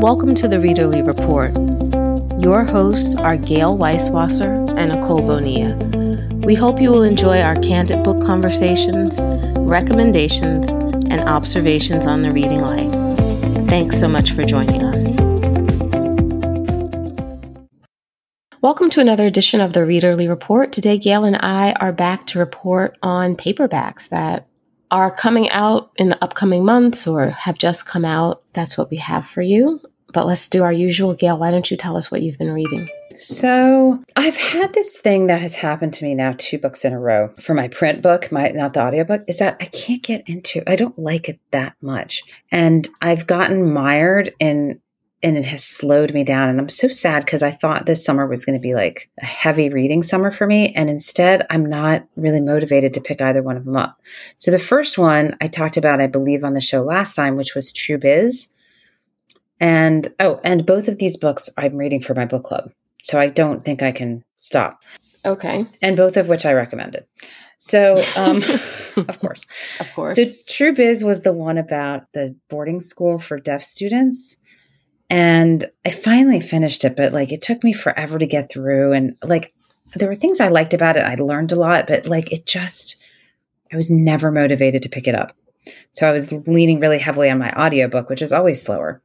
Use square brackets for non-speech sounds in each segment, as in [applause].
Welcome to the Readerly Report. Your hosts are Gayle Weiswasser and Nicole Bonilla. We hope you will enjoy our candid book conversations, recommendations, and observations on the reading life. Thanks so much for joining us. Welcome to another edition of the Readerly Report. Today, Gayle and I are back to report on paperbacks that are coming out in the upcoming months or have just come out. That's what we have for you. But let's do our usual. Gayle, why don't you tell us what you've been reading? So I've had this thing that has happened to me now two books in a row for my print book, my not the audiobook, is that I can't get into I don't like it that much. And I've gotten mired in and it has slowed me down. And I'm so sad because I thought this summer was going to be like a heavy reading summer for me. And instead, I'm not really motivated to pick either one of them up. So the first one I talked about, I believe, on the show last time, which was True Biz. And oh, and both of these books I'm reading for my book club. So I don't think I can stop. Okay. And both of which I recommended. So, um, [laughs] of course. Of course. So, True Biz was the one about the boarding school for deaf students. And I finally finished it, but like it took me forever to get through. And like there were things I liked about it. I learned a lot, but like it just, I was never motivated to pick it up. So I was leaning really heavily on my audiobook, which is always slower.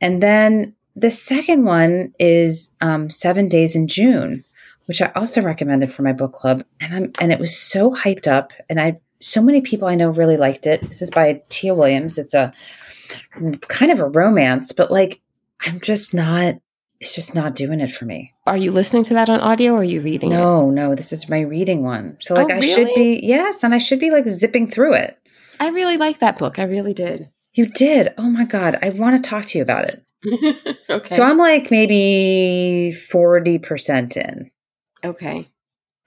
And then the second one is um, Seven Days in June, which I also recommended for my book club. And I'm, and it was so hyped up. And I, so many people I know really liked it. This is by Tia Williams. It's a, kind of a romance, but like I'm just not it's just not doing it for me. Are you listening to that on audio or are you reading no, it? No, this is my reading one. So like oh, I should be yes, and I should be like zipping through it. I really like that book. I really did. You did. Oh my god, I want to talk to you about it. [laughs] okay. So I'm like maybe 40% in. Okay.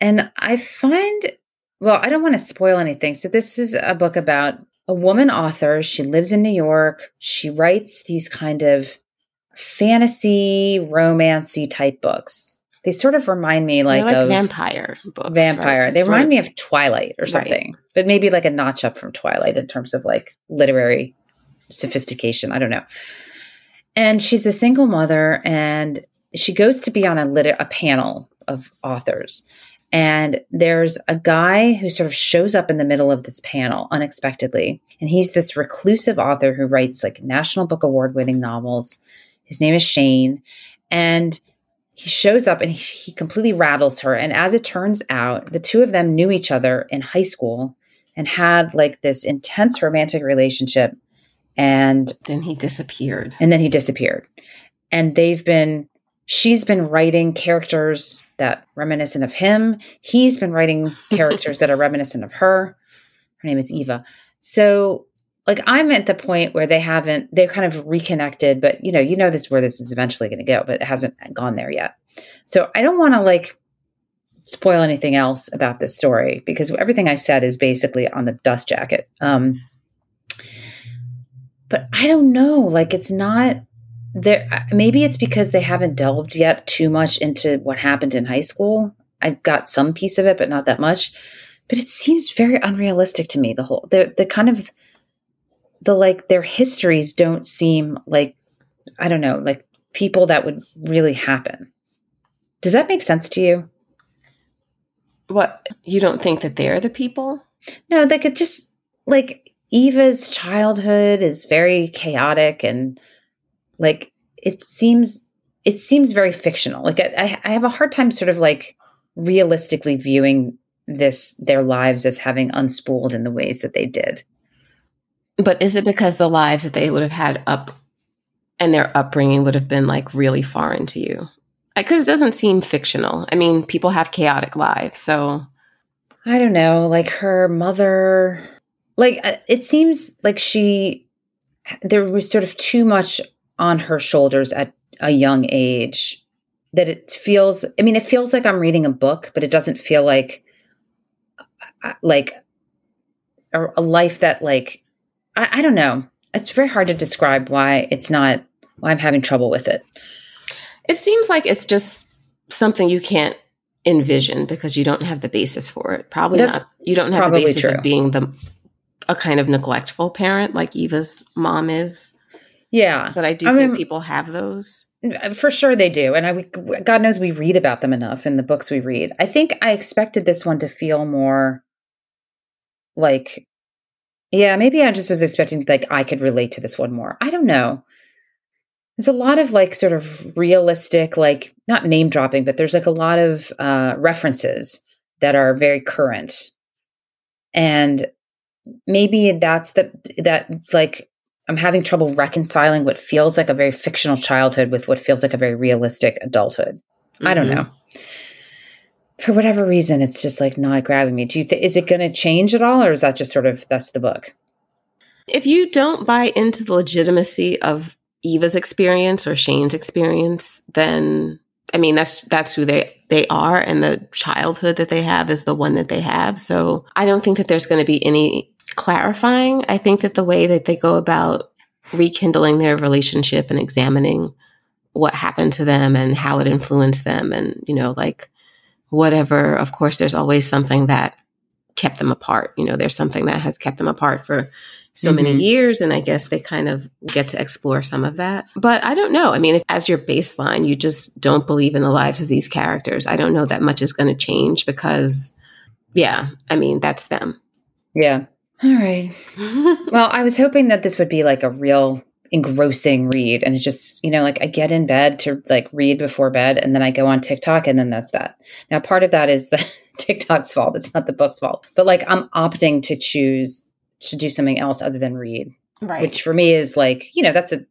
And I find well, I don't want to spoil anything. So this is a book about a woman author. She lives in New York. She writes these kind of fantasy, romancy type books. They sort of remind me like, like of vampire books. Vampire. Right? They sort remind of, me of Twilight or something, right. but maybe like a notch up from Twilight in terms of like literary sophistication. I don't know. And she's a single mother, and she goes to be on a lit- a panel of authors. And there's a guy who sort of shows up in the middle of this panel unexpectedly. And he's this reclusive author who writes like National Book Award winning novels. His name is Shane. And he shows up and he, he, completely rattles her. And as it turns out, the two of them knew each other in high school and had like this intense romantic relationship. And then he disappeared. And then he disappeared. And they've been she's been writing characters that reminiscent of him. He's been writing characters that are reminiscent of her. Her name is Eva. So like I'm at the point where they haven't they've kind of reconnected, but you know, you know this where this is eventually going to go, but it hasn't gone there yet. So I don't want to like spoil anything else about this story because everything I said is basically on the dust jacket. Um but I don't know, like it's not there uh, maybe it's because they haven't delved yet too much into what happened in high school. I've got some piece of it but not that much. But it seems very unrealistic to me the whole the the kind of the like their histories don't seem like i don't know like people that would really happen. Does that make sense to you? What you don't think that they're the people? No like it just like eva's childhood is very chaotic and like it seems it seems very fictional. Like I, I have a hard time sort of like realistically viewing this their lives as having unspooled in the ways that they did. But is it because the lives that they would have had up and their upbringing would have been like really foreign to you? Because it doesn't seem fictional. I mean people have chaotic lives so. I don't know like her mother like uh, it seems like she there was sort of too much on her shoulders at a young age that it feels i mean it feels like i'm reading a book but it doesn't feel like uh, like a, a life that like I, I, don't know. It's very hard to describe why it's not why i'm having trouble with it. It seems like it's just something you can't envision because you don't have the basis for it. Probably That's not you don't have the basis true. of being the a kind of neglectful parent like eva's mom is Yeah. But I do I think mean- people have those. For sure they do. And I we, God knows we read about them enough in the books we read. I think I expected this one to feel more like yeah, maybe I just was expecting like I could relate to this one more. I don't know. There's a lot of like sort of realistic like not name dropping, but there's like a lot of uh references that are very current. And maybe that's the that like I'm having trouble reconciling what feels like a very fictional childhood with what feels like a very realistic adulthood. I don't Mhm. know. For whatever reason, it's just like not grabbing me. Do you think is it going to change at all, or is that just sort of that's the book? If you don't buy into the legitimacy of Eva's experience or Shane's experience, then I mean that's that's who they they are and the childhood that they have is the one that they have. So I don't think that there's going to be any clarifying. I think that the way that they go about rekindling their relationship and examining what happened to them and how it influenced them and you know like whatever of course there's always something that kept them apart you know there's something that has kept them apart for so many Mhm. years and i guess they kind of get to explore some of that but i don't know i mean if as your baseline you just don't believe in the lives of these characters i don't know that much is going to change because yeah i mean that's them Yeah. All right. [laughs] Well, I was hoping that this would be like a real engrossing read and it just, you know, like I get in bed to like read before bed and then I go on TikTok and then that's that. Now, part of that is [laughs] the TikTok's fault. It's not the book's fault. But like I'm opting to choose to do something else other than read, right which for me is like, you know, that's a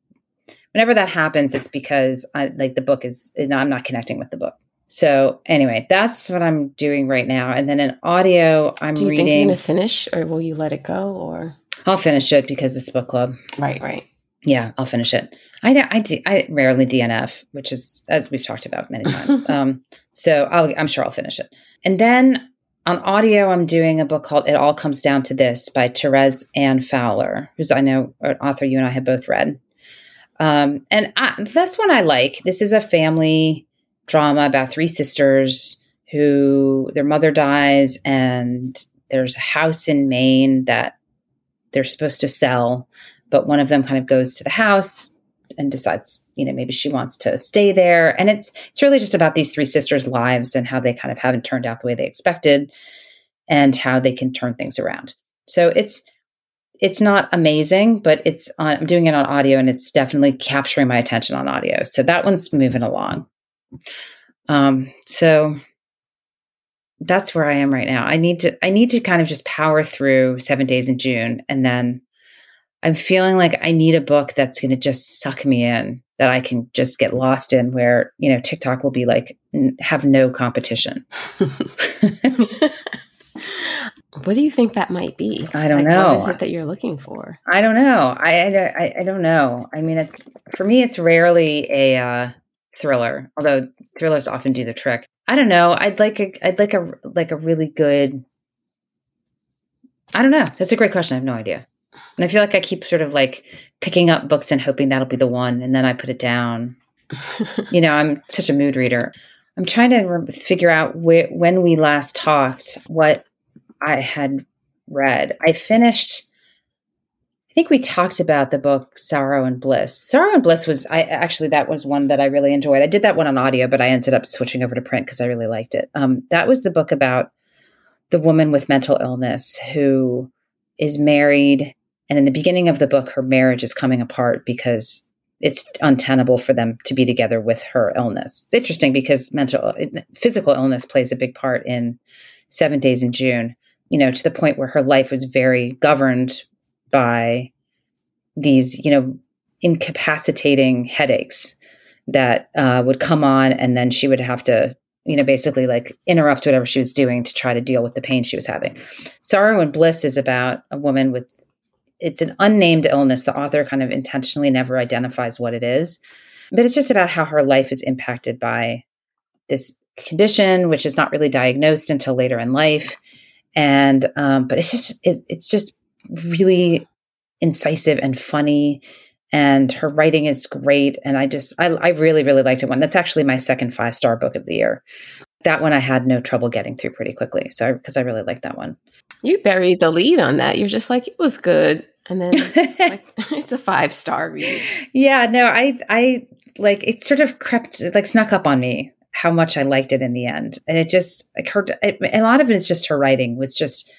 whenever that happens, it's because I like the book is I'm not connecting with the book. So anyway, that's what I'm doing right now. And then in audio, I'm do you think you're reading. going to finish or will you let it go or I'll finish it because it's book club. right right Yeah, I'll finish it. I I, do- I rarely DNF, which is as we've talked about many times. [laughs] um, so I'll, I'm sure I'll finish it. And then on audio, I'm doing a book called "It All Comes Down to This" by Therese Anne Fowler, who's I know an author you and I have both read. Um, and I, this one I like. This is a family drama about three sisters who their mother dies, and there's a house in Maine that they're supposed to sell but one of them kind of goes to the house and decides you know maybe she wants to stay there. And it's it's really just about these three sisters lives and how they kind of haven't turned out the way they expected and how they can turn things around. So it's it's not amazing but it's on i'm doing it on audio and it's definitely capturing my attention on audio. So that one's moving along. Um so that's where i am right now. I need to i need to kind of just power through seven days in june and then I'm feeling like I need a book that's going to just suck me in, that I can just get lost in, where, you know, TikTok will be like, n- have no competition. [laughs] [laughs] what do you think that might be I don't Like, know. what is it that you're looking for I don't know. I, I, I- don't know. I mean, it's for me, it's rarely a uh, thriller, although thrillers often do the trick. I don't know. I'd like a, I'd like a, like a really good. I don't know. That's a great question. I have no idea. And I feel like I keep sort of like picking up books and hoping that'll be the one, and then I put it down. [laughs] you know, I'm such a mood reader. I'm trying to re- figure out where, when we last talked, what I had read. I finished. I think we talked about the book Sorrow and Bliss. Sorrow and Bliss was I actually that was one that I really enjoyed. I did that one on audio, but I ended up switching over to print because I really liked it. Um, that was the book about the woman with mental illness who is married, and in the beginning of the book, her marriage is coming apart because it's untenable for them to be together with her illness. It's interesting because mental physical illness plays a big part in Seven Days in June. You know, to the point where her life was very governed by these, you know, incapacitating headaches that uh, would come on, and then she would have to, you know, basically like interrupt whatever she was doing to try to deal with the pain she was having. Sorrow and Bliss is about a woman with it's an unnamed illness. The author kind of intentionally never identifies what it is, but it's just about how her life is impacted by this condition, which is not really diagnosed until later in life. And um, but it's just it, it's just really incisive and funny, and her writing is great. And I just I, I really really liked it. One that's actually my second five star book of the year. That one I had no trouble getting through pretty quickly. So because I really liked that one. You buried the lead on that. You're just like, it was good. And then [laughs] like, [laughs] it's a five star read. Yeah, no, I I like it sort of crept like snuck up on me how much I liked it in the end. And it just like her it, a lot of it is just her writing was just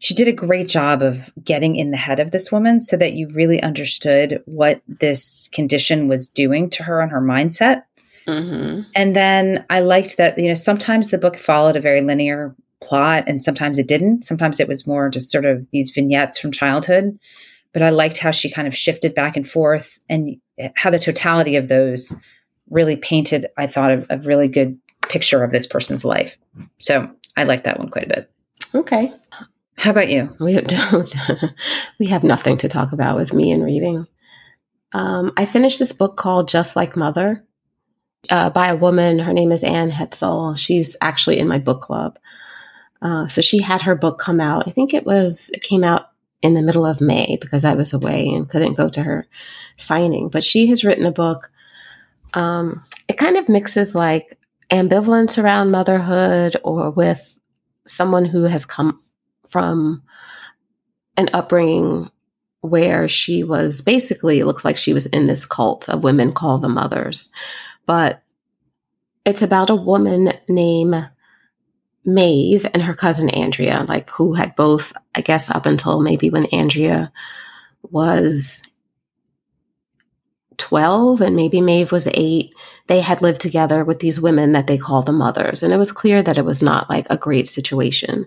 she did a great job of getting in the head of this woman so that you really understood what this condition was doing to her and her mindset. Mm-hmm. And then I liked that, you know, sometimes the book followed a very linear plot and sometimes it didn't. Sometimes it was more just sort of these vignettes from childhood. But I liked how she kind of shifted back and forth and how the totality of those really painted, I thought, a, a really good picture of this person's life. So I like that one quite a bit. Okay. How about you? We [laughs] don't. we have nothing to talk about with me and reading. Um, I finished this book called Just Like Mother uh, by a woman. Her name is Anne Heltzel. She's actually in my book club. Uh, so she had her book come out. I think it was it came out in the middle of May because I was away and couldn't go to her signing. But she has written a book. Um, it kind of mixes like ambivalence around motherhood or with someone who has come from an upbringing where she was basically, it looks like she was in this cult of women called the mothers. But it's about a woman named Maeve and her cousin Andrea, like who had both, I guess, up until maybe when Andrea was 12 and maybe Maeve was eight, they had lived together with these women that they call the mothers. And it was clear that it was not like a great situation.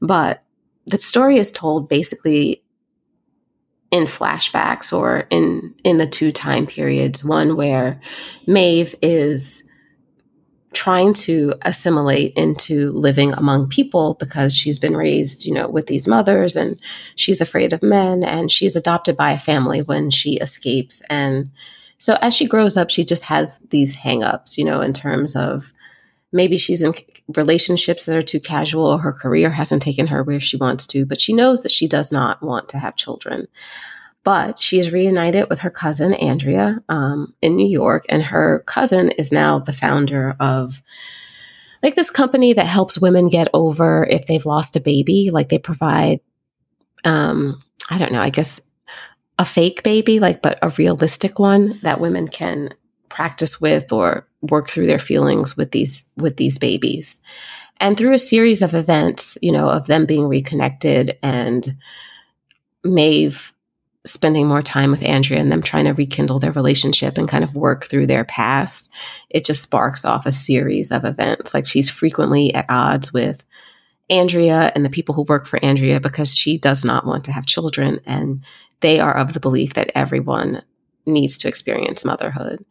But the story is told basically in flashbacks or in in the two time periods one where Maeve is trying to assimilate into living among people because she's been raised you know with these mothers and she's afraid of men and she's adopted by a family when she escapes and so as she grows up she just has these hangups you know in terms of maybe she's in relationships that are too casual or her career hasn't taken her where she wants to, but she knows that she does not want to have children. But she is reunited with her cousin, Andrea, um, in New York. And her cousin is now the founder of like this company that helps women get over if they've lost a baby. Like they provide, um, I don't know, I guess a fake baby, like, but a realistic one that women can practice with or work through their feelings with these with these babies and through a series of events you know of them being reconnected and Maeve spending more time with Andrea and them trying to rekindle their relationship and kind of work through their past it just sparks off a series of events like she's frequently at odds with Andrea and the people who work for Andrea because she does not want to have children and they are of the belief that everyone needs to experience motherhood.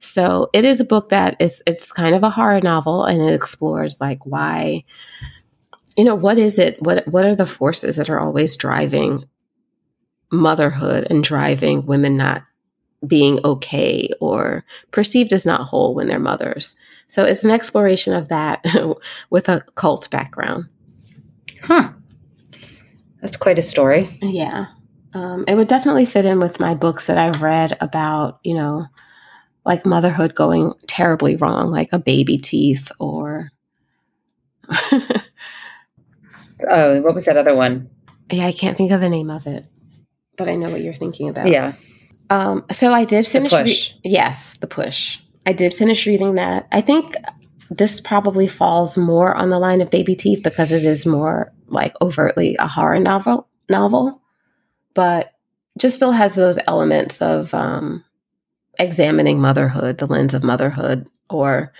So it is a book that is it's kind of a horror novel and it explores like why you know what is it what what are the forces that are always driving motherhood and driving women not being okay or perceived as not whole when they're mothers. So it's an exploration of that [laughs] with a cult background. Huh. That's quite a story. Yeah. Um, it would definitely fit in with my books that I've read about, you know, like motherhood going terribly wrong, like a baby teeth or. [laughs] oh, what was that other one? Yeah, I can't think of the name of it, but I know what you're thinking about. Yeah. Um, so I did finish. The push. Re- yes, the push. I did finish reading that. I think this probably falls more on the line of baby teeth because it is more like overtly a horror novel. Novel, but just still has those elements of um, examining motherhood, the lens of motherhood, or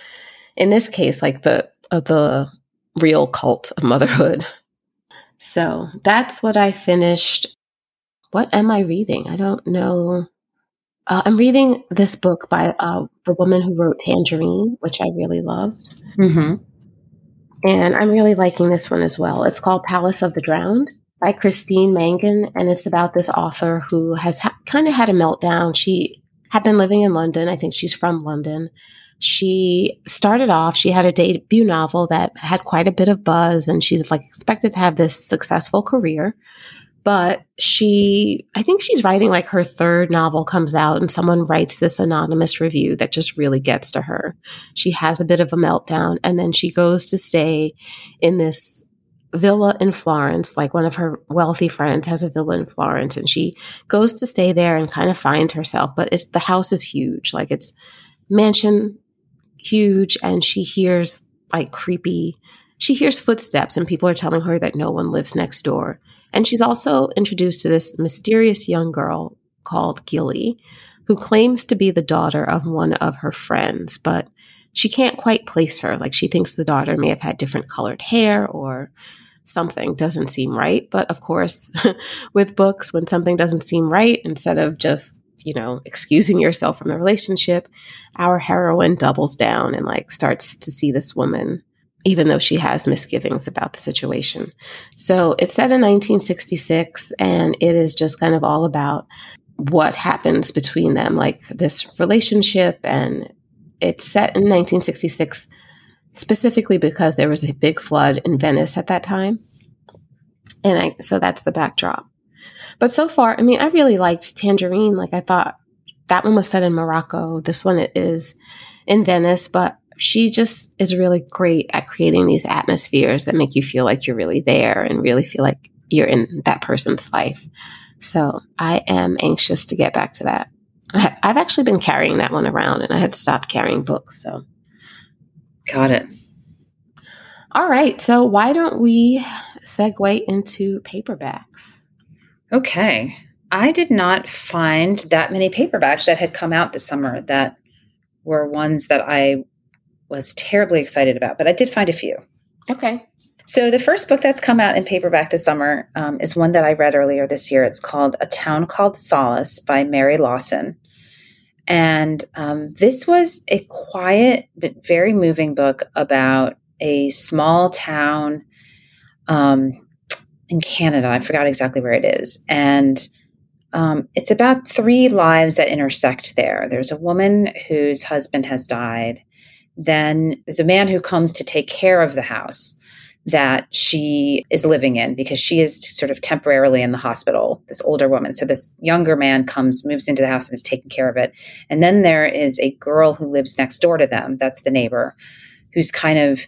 in this case, like the uh, the real cult of motherhood. [laughs] So that's what I finished. What am I reading? I don't know. Uh, I'm reading this book by uh, the woman who wrote Tangerine, which I really loved. Mm-hmm. And I'm really liking this one as well. It's called Palace of the Drowned by Christine Mangan, and it's about this author who has ha- kind of had a meltdown. She had been living in London. I think she's from London. She started off, she had a debut novel that had quite a bit of buzz, and she's like expected to have this successful career. But she, I think she's writing like her third novel comes out, and someone writes this anonymous review that just really gets to her. She has a bit of a meltdown, and then she goes to stay in this villa in Florence, like one of her wealthy friends has a villa in Florence and she goes to stay there and kind of find herself, but it's the house is huge. Like it's mansion huge and she hears like creepy she hears footsteps and people are telling her that no one lives next door. And she's also introduced to this mysterious young girl called Gilly, who claims to be the daughter of one of her friends, but she can't quite place her. Like she thinks the daughter may have had different colored hair or something doesn't seem right. But of course, [laughs] with books, when something doesn't seem right, instead of just, you know, excusing yourself from the relationship, our heroine doubles down and like starts to see this woman, even though she has misgivings about the situation. So it's set in 1966 and it is just kind of all about what happens between them, like this relationship and it's set in 1966 specifically because there was a big flood in Venice at that time. And I, so that's the backdrop. But so far, I mean, I really liked Tangerine. Like I thought that one was set in Morocco. This one is in Venice, but she just is really great at creating these atmospheres that make you feel like you're really there and really feel like you're in that person's life. So I am anxious to get back to that. I've actually been carrying that one around and I had stopped carrying books. So, got it. All right. So, why don't we segue into paperbacks? Okay. I did not find that many paperbacks that had come out this summer that were ones that I was terribly excited about, but I did find a few. Okay. So, the first book that's come out in paperback this summer um, is one that I read earlier this year. It's called A Town Called Solace by Mary Lawson. And um, this was a quiet but very moving book about a small town um, in Canada. I forgot exactly where it is. And um, it's about three lives that intersect there. There's a woman whose husband has died. Then there's a man who comes to take care of the house that she is living in because she is sort of temporarily in the hospital, this older woman. So this younger man comes, moves into the house and is taking care of it. And then there is a girl who lives next door to them, that's the neighbor, who's kind of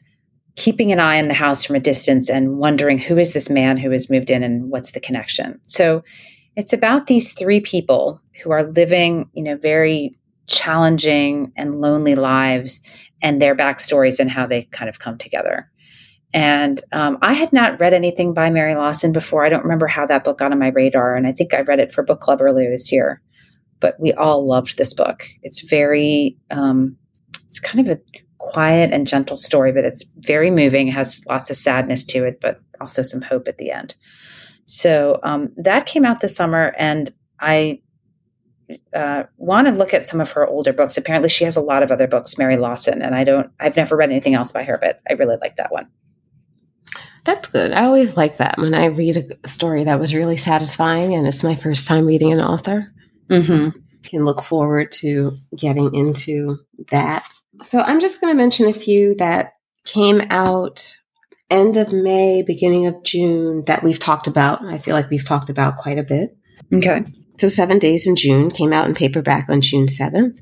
keeping an eye on the house from a distance and wondering who is this man who has moved in and what's the connection. So it's about these three people who are living, you know, very challenging and lonely lives and their backstories and how they kind of come together. And um, I had not read anything by Mary Lawson before. I don't remember how that book got on my radar. And I think I read it for book club earlier this year. But we all loved this book. It's very, um, it's kind of a quiet and gentle story, but it's very moving. It has lots of sadness to it, but also some hope at the end. So um, that came out this summer, and I uh, want to look at some of her older books. Apparently, she has a lot of other books, Mary Lawson, and I don't. I've never read anything else by her, but I really like that one. That's good. I always like that when I read a story that was really satisfying and it's my first time reading an author. Mm-hmm. Can look forward to getting into that. So I'm just going to mention a few that came out end of May, beginning of June that we've talked about. I feel like we've talked about quite a bit. Okay. So Seven Days in June came out in paperback on June 7th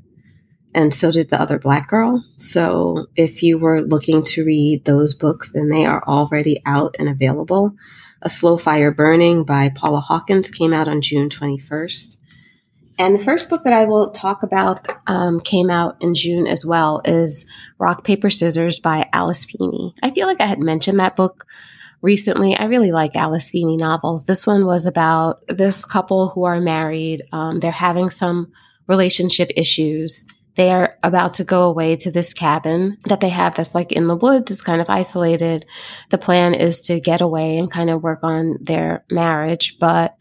and so did the other black girl. So if you were looking to read those books, then they are already out and available. A Slow Fire Burning by Paula Hawkins came out on June 21st. And the first book that I will talk about um, came out in June as well is Rock, Paper, Scissors by Alice Feeney. I feel like I had mentioned that book recently. I really like Alice Feeney novels. This one was about this couple who are married. Um, they're having some relationship issues they are about to go away to this cabin that they have that's like in the woods. It's kind of isolated. The plan is to get away and kind of work on their marriage, but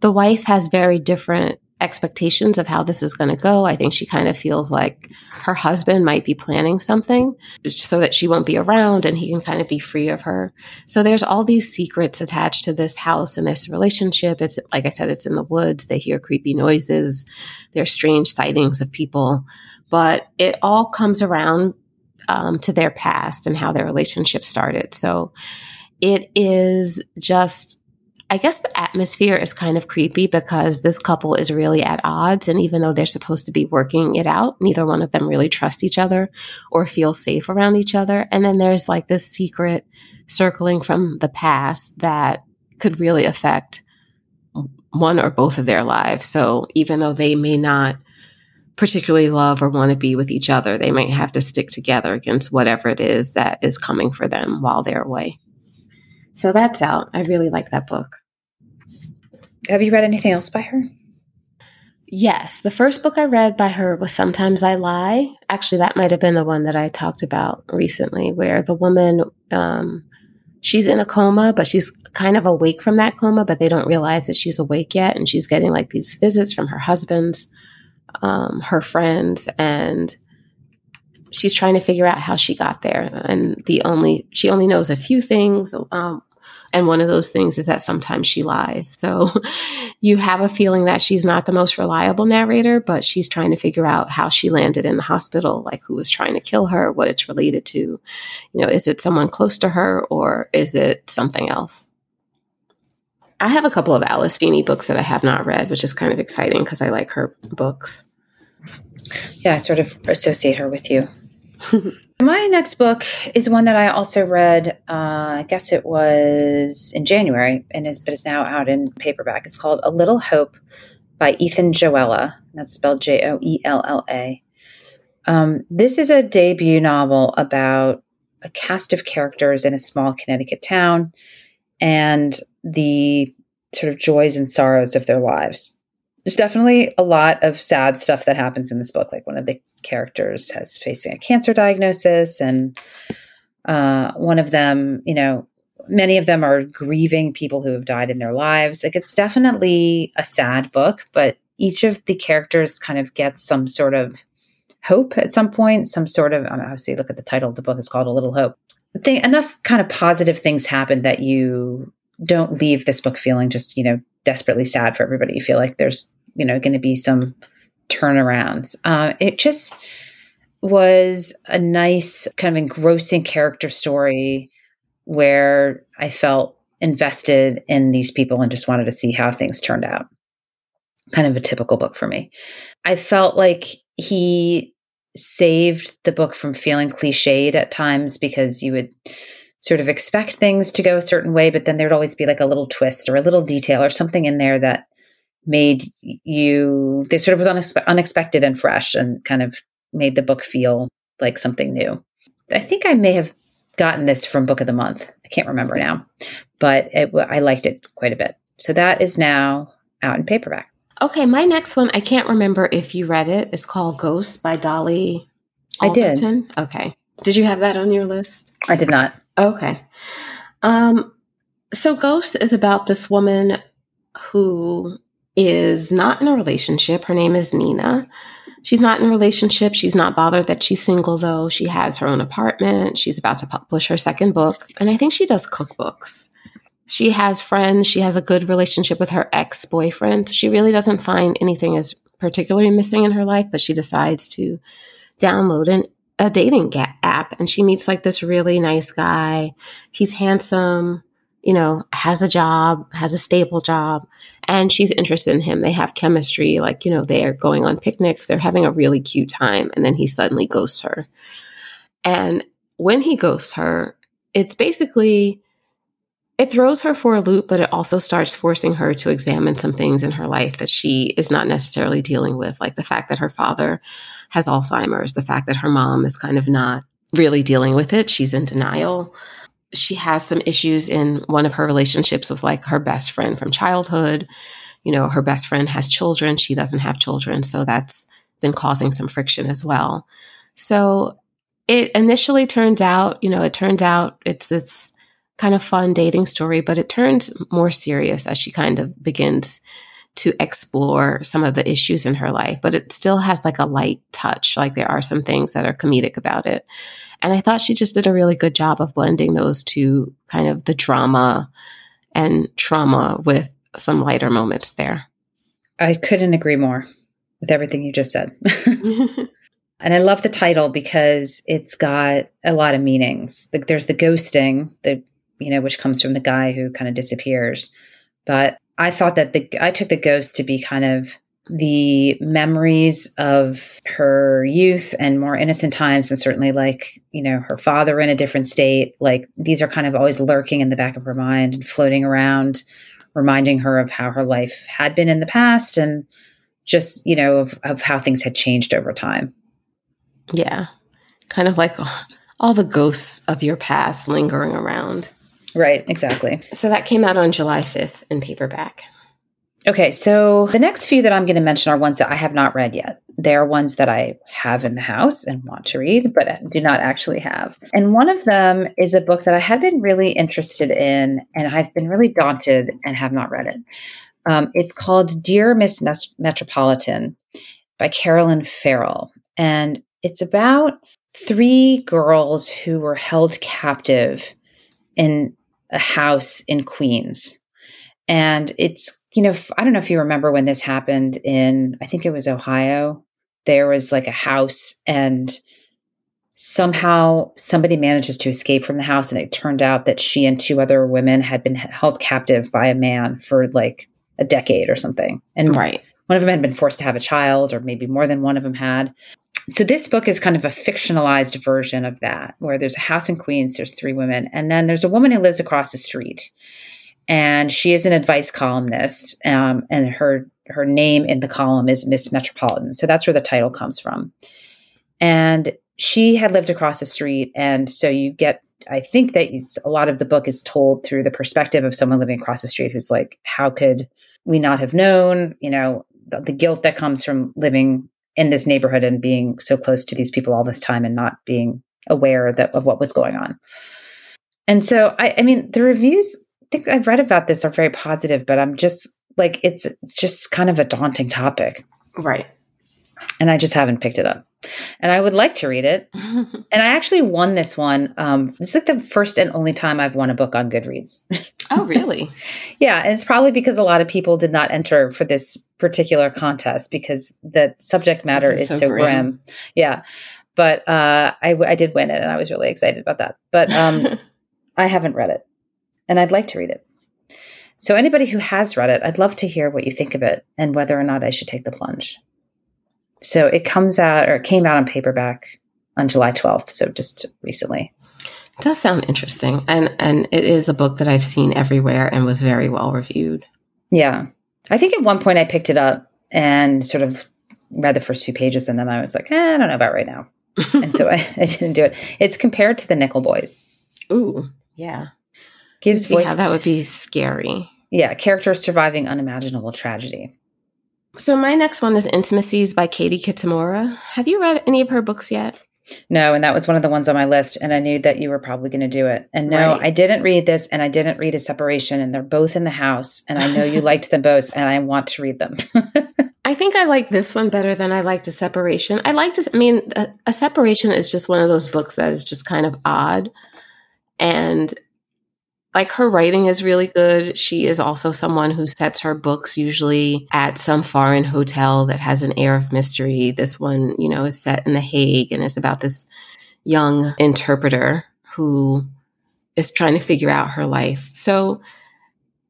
the wife has very different expectations of how this is going to go. I think she kind of feels like her husband might be planning something so that she won't be around and he can kind of be free of her. So there's all these secrets attached to this house and this relationship. It's like I said, it's in the woods. They hear creepy noises. There's strange sightings of people but it all comes around um, to their past and how their relationship started. So it is just, I guess the atmosphere is kind of creepy because this couple is really at odds. And even though they're supposed to be working it out, neither one of them really trust each other or feel safe around each other. And then there's like this secret circling from the past that could really affect one or both of their lives. So even though they may not particularly love or want to be with each other, they might have to stick together against whatever it is that is coming for them while they're away. So that's out. I really like that book. Have you read anything else by her? Yes. The first book I read by her was Sometimes I Lie. Actually, that might have been the one that I talked about recently, where the woman, um, she's in a coma, but she's kind of awake from that coma, but they don't realize that she's awake yet. And she's getting like these visits from her husband, um, her friends, and she's trying to figure out how she got there. And the only, she only knows a few things. Um, and one of those things is that sometimes she lies. So [laughs] you have a feeling that she's not the most reliable narrator, but she's trying to figure out how she landed in the hospital, like who was trying to kill her, what it's related to. You know, is it someone close to her or is it something else? I have a couple of Alice Feeney books that I have not read, which is kind of exciting because I like her books. Yeah, I sort of associate her with you. [laughs] My next book is one that I also read. Uh, I guess it was in January, and is but is now out in paperback. It's called A Little Hope by Ethan Joella. That's spelled J O E L L A. Um, this is a debut novel about a cast of characters in a small Connecticut town and the sort of joys and sorrows of their lives there's definitely a lot of sad stuff that happens in this book. Like one of the characters has facing a cancer diagnosis, and uh, one of them, you know, many of them are grieving people who have died in their lives. Like it's definitely a sad book, but each of the characters kind of gets some sort of hope at some point. Some sort of obviously look at the title of the book. It's called A Little Hope. Thing, enough kind of positive things happen that you don't leave this book feeling just you know desperately sad for everybody. You feel like there's, you know, going to be some turnarounds. Uh, it just was a nice, kind of engrossing character story where I felt invested in these people and just wanted to see how things turned out. Kind of a typical book for me. I felt like he saved the book from feeling cliched at times because you would sort of expect things to go a certain way, but then there'd always be like a little twist or a little detail or something in there that made you, they sort of was unex- unexpected and fresh and kind of made the book feel like something new. I think I may have gotten this from Book of the Month. I can't remember now, but it, I liked it quite a bit. So that is now out in paperback. Okay, my next one, I can't remember if you read it. It's called Ghost by Dolly. Alderton. I did. Okay. Did you have that on your list? I did not. Okay. Um, so Ghost is about this woman who is not in a relationship. Her name is Nina. She's not in a relationship. She's not bothered that she's single, though. She has her own apartment. She's about to publish her second book. And I think she does cookbooks. She has friends. She has a good relationship with her ex boyfriend. She really doesn't find anything as particularly missing in her life, but she decides to download an a dating app and she meets like this really nice guy. He's handsome, you know, has a job, has a stable job, and she's interested in him. They have chemistry, like, you know, they're going on picnics, they're having a really cute time, and then he suddenly ghosts her. And when he ghosts her, it's basically it throws her for a loop, but it also starts forcing her to examine some things in her life that she is not necessarily dealing with, like the fact that her father has Alzheimer's, the fact that her mom is kind of not really dealing with it. She's in denial. She has some issues in one of her relationships with like her best friend from childhood. You know, her best friend has children, she doesn't have children. So that's been causing some friction as well. So it initially turns out, you know, it turns out it's this kind of fun dating story, but it turns more serious as she kind of begins to explore some of the issues in her life, but it still has like a light touch. Like there are some things that are comedic about it. And I thought she just did a really good job of blending those two kind of the drama and trauma with some lighter moments there. I couldn't agree more with everything you just said. [laughs] and I love the title because it's got a lot of meanings. Like there's the ghosting, the you know, which comes from the guy who kind of disappears. But I thought that the I took the ghost to be kind of the memories of her youth and more innocent times and certainly like you know her father in a different state. Like these are kind of always lurking in the back of her mind and floating around reminding her of how her life had been in the past and just you know of, of how things had changed over time. Yeah. Kind of like all the ghosts of your past lingering around right exactly so that came out on july 5th in paperback Okay, so the next few that I'm going to mention are ones that I have not read yet. They're ones that I have in the house and want to read, but do not actually have. And one of them is a book that I have been really interested in, and I've been really daunted and have not read it. Um, it's called Dear Miss Metropolitan by Carolyn Ferrell. And it's about three girls who were held captive in a house in Queens. And it's you know, I don't know if you remember when this happened in, I think it was Ohio. There was like a house, and somehow somebody manages to escape from the house. And it turned out that she and two other women had been held captive by a man for like a decade or something. And right. one of them had been forced to have a child, or maybe more than one of them had. So this book is kind of a fictionalized version of that, where there's a house in Queens, there's three women, and then there's a woman who lives across the street. And she is an advice columnist um, and her her name in the column is miss metropolitan. So that's where the title comes from. And she had lived across the street and so you get i think that a lot of the book is told through the perspective of someone living across the street who's like how could we not have known? You know the, the guilt that comes from living in this neighborhood and being so close to these people all this time and not being aware that, of what was going on and so I, I mean the reviews I think I've read about this are very positive, but I'm just like it's, it's just kind of a daunting topic. Right. And I just haven't picked it up. And I would like to read it. [laughs] and I actually won this one. Um, this is like the first and only time I've won a book on Goodreads. [laughs] oh, really? yeah. And it's probably because a lot of people did not enter for this particular contest because the subject matter is, is, so, grim. grim. Yeah. But uh, I, I did win it and I was really excited about that. But um, [laughs] I haven't read it and I'd like to read it. So, anybody who has read it, I'd love to hear what you think of it and whether or not I should take the plunge. So, it comes out or it came out on paperback on July 12th, so just recently. It does sound interesting. And and it is a book that I've seen everywhere and was very well reviewed. Yeah. I think at one point I picked it up and sort of read the first few pages and then I was like, eh, I don't know about right now. [laughs] and so I, I didn't do it. It's compared to the Nickel Boys. Ooh, yeah gives voice. How that would be scary. Yeah, characters surviving unimaginable tragedy. So my next one is Intimacies by Katie Kitamura. Have you read any of her books yet? No, and that was one of the ones on my list, and I knew that you were probably going to do it. And no, right. I didn't read this, and I didn't read A Separation, and they're both in the house, and I know you [laughs] liked them both, and I want to read them. [laughs] I think I like this one better than I liked A Separation. I liked, it, I mean, a, a Separation is just one of those books that is just kind of odd, and like her writing is really good. She is also someone who sets her books usually at some foreign hotel that has an air of mystery. This one, you know, is set in The Hague and is about this young interpreter who is trying to figure out her life. So,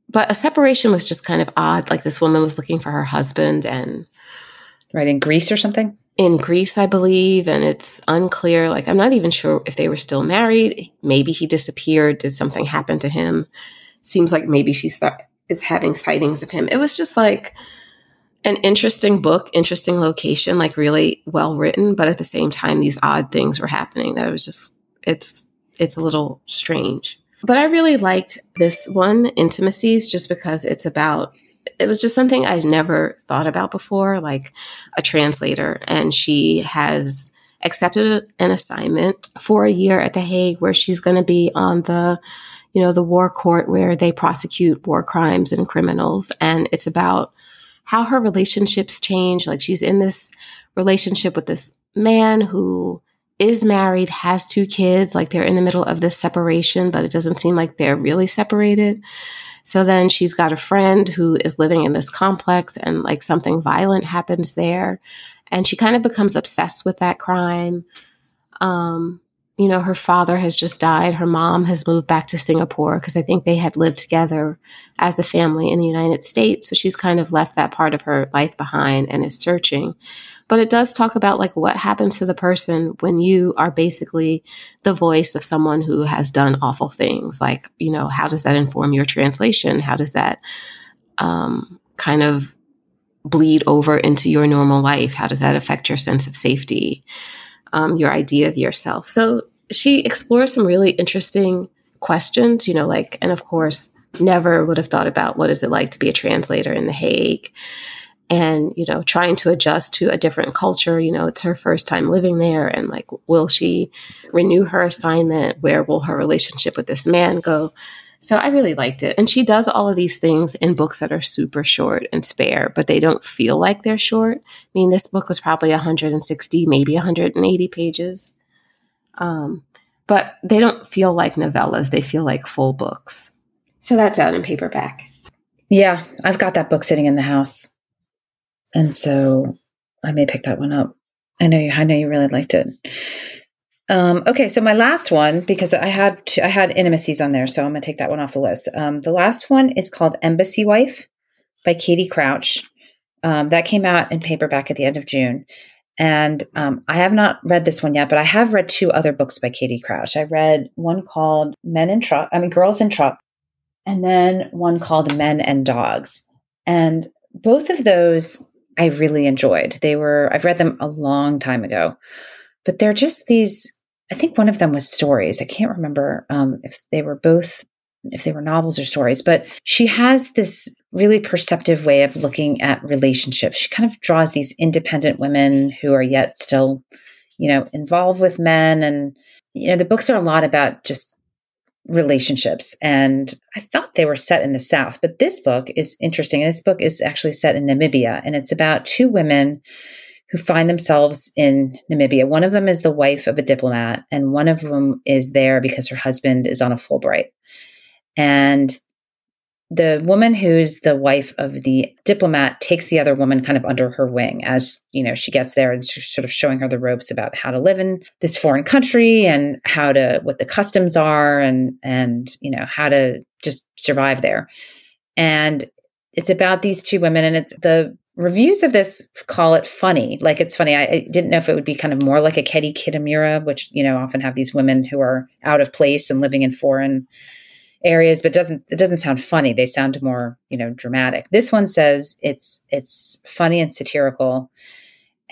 but a separation was just kind of odd. Like this woman was looking for her husband and. Right in Greece or something? In Greece, I believe, and it's unclear. Like, I'm not even sure if they were still married. Maybe he disappeared. Did something happen to him? Seems like maybe she start, is having sightings of him. It was just like an interesting book, interesting location, like really well written, but at the same time, these odd things were happening that it was just, it's, it's a little strange. But I really liked this one, Intimacies, just because it's about it was just something I'd never thought about before, like a translator. And she has accepted an assignment for a year at The Hague where she's going to be on the, you know, the war court where they prosecute war crimes and criminals. And it's about how her relationships change. Like she's in this relationship with this man who is married, has two kids, like they're in the middle of this separation, but it doesn't seem like they're really separated. So then she's got a friend who is living in this complex and like something violent happens there. And she kind of becomes obsessed with that crime. Um, you know, her father has just died. Her mom has moved back to Singapore because I think they had lived together as a family in the United States. So she's kind of left that part of her life behind and is searching. But it does talk about like what happens to the person when you are basically the voice of someone who has done awful things. Like, you know, how does that inform your translation? How does that um, kind of bleed over into your normal life? How does that affect your sense of safety? Um, your idea of yourself. So she explores some really interesting questions, you know, like, and of course, never would have thought about what is it like to be a translator in The Hague and, you know, trying to adjust to a different culture. You know, it's her first time living there. And like, will she renew her assignment? Where will her relationship with this man go? So I really liked it. And she does all of these things in books that are super short and spare, but they don't feel like they're short. I mean, this book was probably 160, maybe 180 pages. Um, but they don't feel like novellas, they feel like full books. So that's out in paperback. Yeah, I've got that book sitting in the house. And so I may pick that one up. I know you I know you really liked it. Um, okay, so my last one because I had I had intimacies on there, so I'm to take that one off the list. Um, the last one is called Embassy Wife by Katie Crouch. Um, that came out in paperback at the end of June, and um, I have not read this one yet, but I have read two other books by Katie Crouch. I read one called Men in Truck, I mean Girls in Truck, and then one called Men and Dogs, and both of those I really enjoyed. They were I've read them a long time ago, but they're just these I think one of them was stories. I can't remember um, if they were both, if they were novels or stories, but she has this really perceptive way of looking at relationships. She kind of draws these independent women who are yet still, you know, involved with men. And, you know, the books are a lot about just relationships. And I thought they were set in the South, but this book is interesting. This book is actually set in Namibia, and it's about two women who find themselves in Namibia. One of them is the wife of a diplomat, and one of them is there because her husband is on a Fulbright. And the woman who's the wife of the diplomat takes the other woman kind of under her wing as you know she gets there and sort of showing her the ropes about how to live in this foreign country and how to what the customs are and and you know how to just survive there and it's about these two women and it's the reviews of this call it funny. Like it's funny. I, I, didn't know if it would be kind of more like a Katie Kitamura which you know often have these women who are out of place and living in foreign areas but doesn't it doesn't sound funny. They sound more you know dramatic. This one says it's it's funny and satirical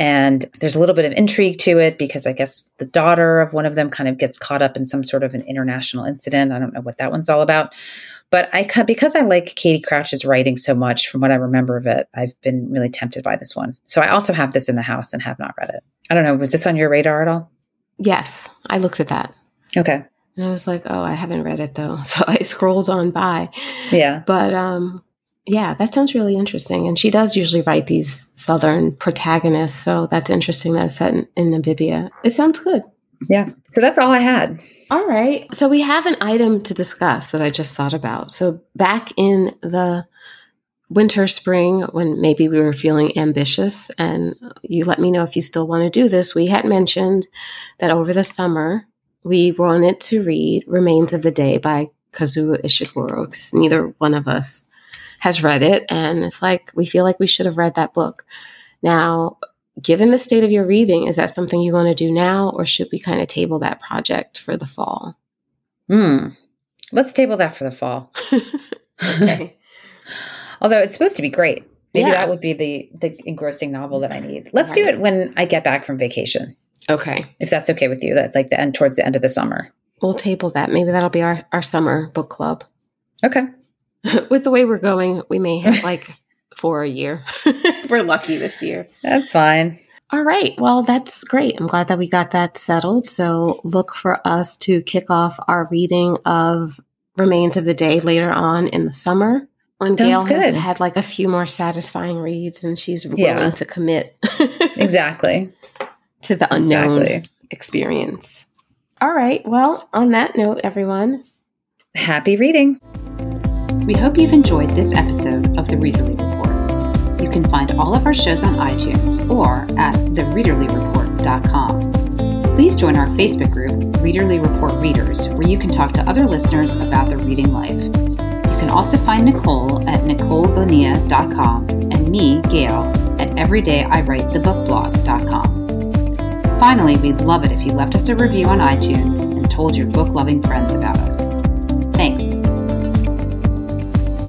and there's a little bit of intrigue to it because I guess the daughter of one of them kind of gets caught up in some sort of an international incident. I don't know what that one's all about. But I because I like Katie Crouch's writing so much from what I remember of it, I've been really tempted by this one. So I also have this in the house and have not read it. I don't know, was this on your radar at all? Yes, I looked at that. Okay. And I was like, "Oh, I haven't read it though." [laughs] So I scrolled on by. Yeah. But um yeah, that sounds really interesting. And she does usually write these Southern protagonists. So that's interesting that it's set in, in Namibia. It sounds good. Yeah. So that's all I had. All right. So we have an item to discuss that I just thought about. So back in the winter, spring, when maybe we were feeling ambitious, and you let me know if you still want to do this, we had mentioned that over the summer we wanted to read Remains of the Day by Kazuo Ishiguro. Neither one of us has read it. And it's like, we feel like we should have read that book. Now, given the state of your reading, is that something you want to do now, or should we kind of table that project for the fall? Hmm. Let's table that for the fall. [laughs] okay. Although it's supposed to be great. Maybe yeah. that would be the the engrossing novel that I need. Let's right. do it when I get back from vacation. Okay. If that's okay with you. That's like the end towards the end of the summer. We'll table that. Maybe that'll be our, our summer book club. Okay. [laughs] with the way we're going, we may have [laughs] like for a year. [laughs] we're lucky this year. That's fine. All right. Well, that's great. I'm glad that we got that settled. So look for us to kick off our reading of Remains of the Day later on in the summer. When Gayle good. has had like a few more satisfying reads and she's willing yeah. to commit. exactly. To the unknown exactly. experience. All right. Well, on that note, everyone, happy reading. We hope you've enjoyed this episode of the Readerly Report. You can find all of our shows on iTunes or at thereaderlyreport.com. Please join our Facebook group Readerly Report readers, where you can talk to other listeners about their reading life. You can also find Nicole at NicoleBonilla.com and me, Gayle, at EverydayIWriteTheBookBlog.com. Finally, we'd love it if you left us a review on iTunes and told your book loving friends about us. Thanks.